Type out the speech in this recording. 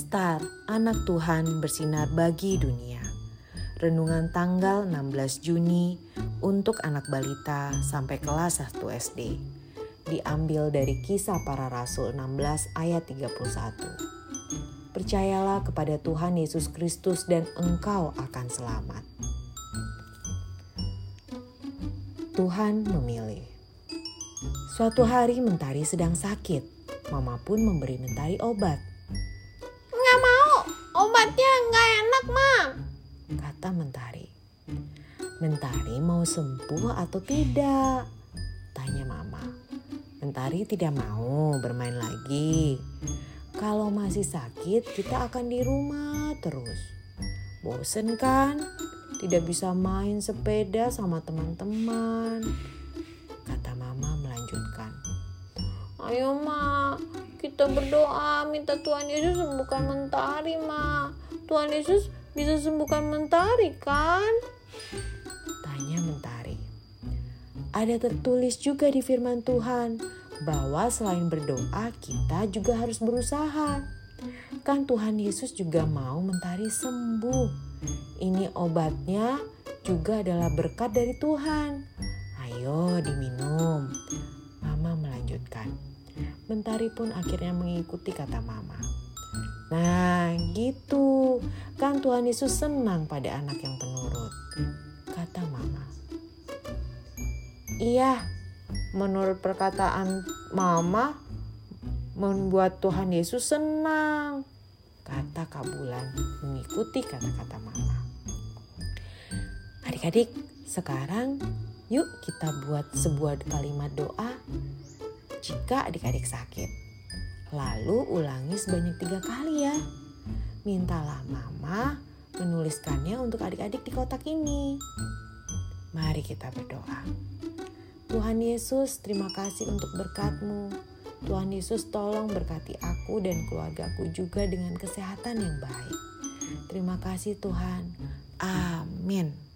Star, anak Tuhan bersinar bagi dunia. Renungan tanggal 16 Juni untuk anak balita sampai kelas 1 SD. Diambil dari kisah para rasul 16 ayat 31. Percayalah kepada Tuhan Yesus Kristus dan engkau akan selamat. Tuhan memilih. Suatu hari Mentari sedang sakit. Mama pun memberi Mentari obat. Obatnya nggak enak, Ma. Kata Mentari. Mentari mau sembuh atau tidak? Tanya Mama. Mentari tidak mau bermain lagi. Kalau masih sakit, kita akan di rumah terus. Bosen kan? Tidak bisa main sepeda sama teman-teman. Kata Mama melanjutkan. Ayo, Ma, kita berdoa minta Tuhan Yesus sembuhkan mentari, Ma. Tuhan Yesus bisa sembuhkan mentari, kan? Tanya mentari. Ada tertulis juga di firman Tuhan bahwa selain berdoa kita juga harus berusaha. Kan Tuhan Yesus juga mau mentari sembuh. Ini obatnya juga adalah berkat dari Tuhan. Ayo diminum. Mama melanjutkan. Mentari pun akhirnya mengikuti kata mama. Nah gitu, kan Tuhan Yesus senang pada anak yang penurut, kata mama. Iya, menurut perkataan mama, membuat Tuhan Yesus senang, kata Kabulan mengikuti kata-kata mama. Adik-adik, sekarang yuk kita buat sebuah kalimat doa jika adik-adik sakit. Lalu ulangi sebanyak tiga kali ya. Mintalah mama menuliskannya untuk adik-adik di kotak ini. Mari kita berdoa. Tuhan Yesus, terima kasih untuk berkatmu. Tuhan Yesus tolong berkati aku dan keluargaku juga dengan kesehatan yang baik. Terima kasih Tuhan. Amin.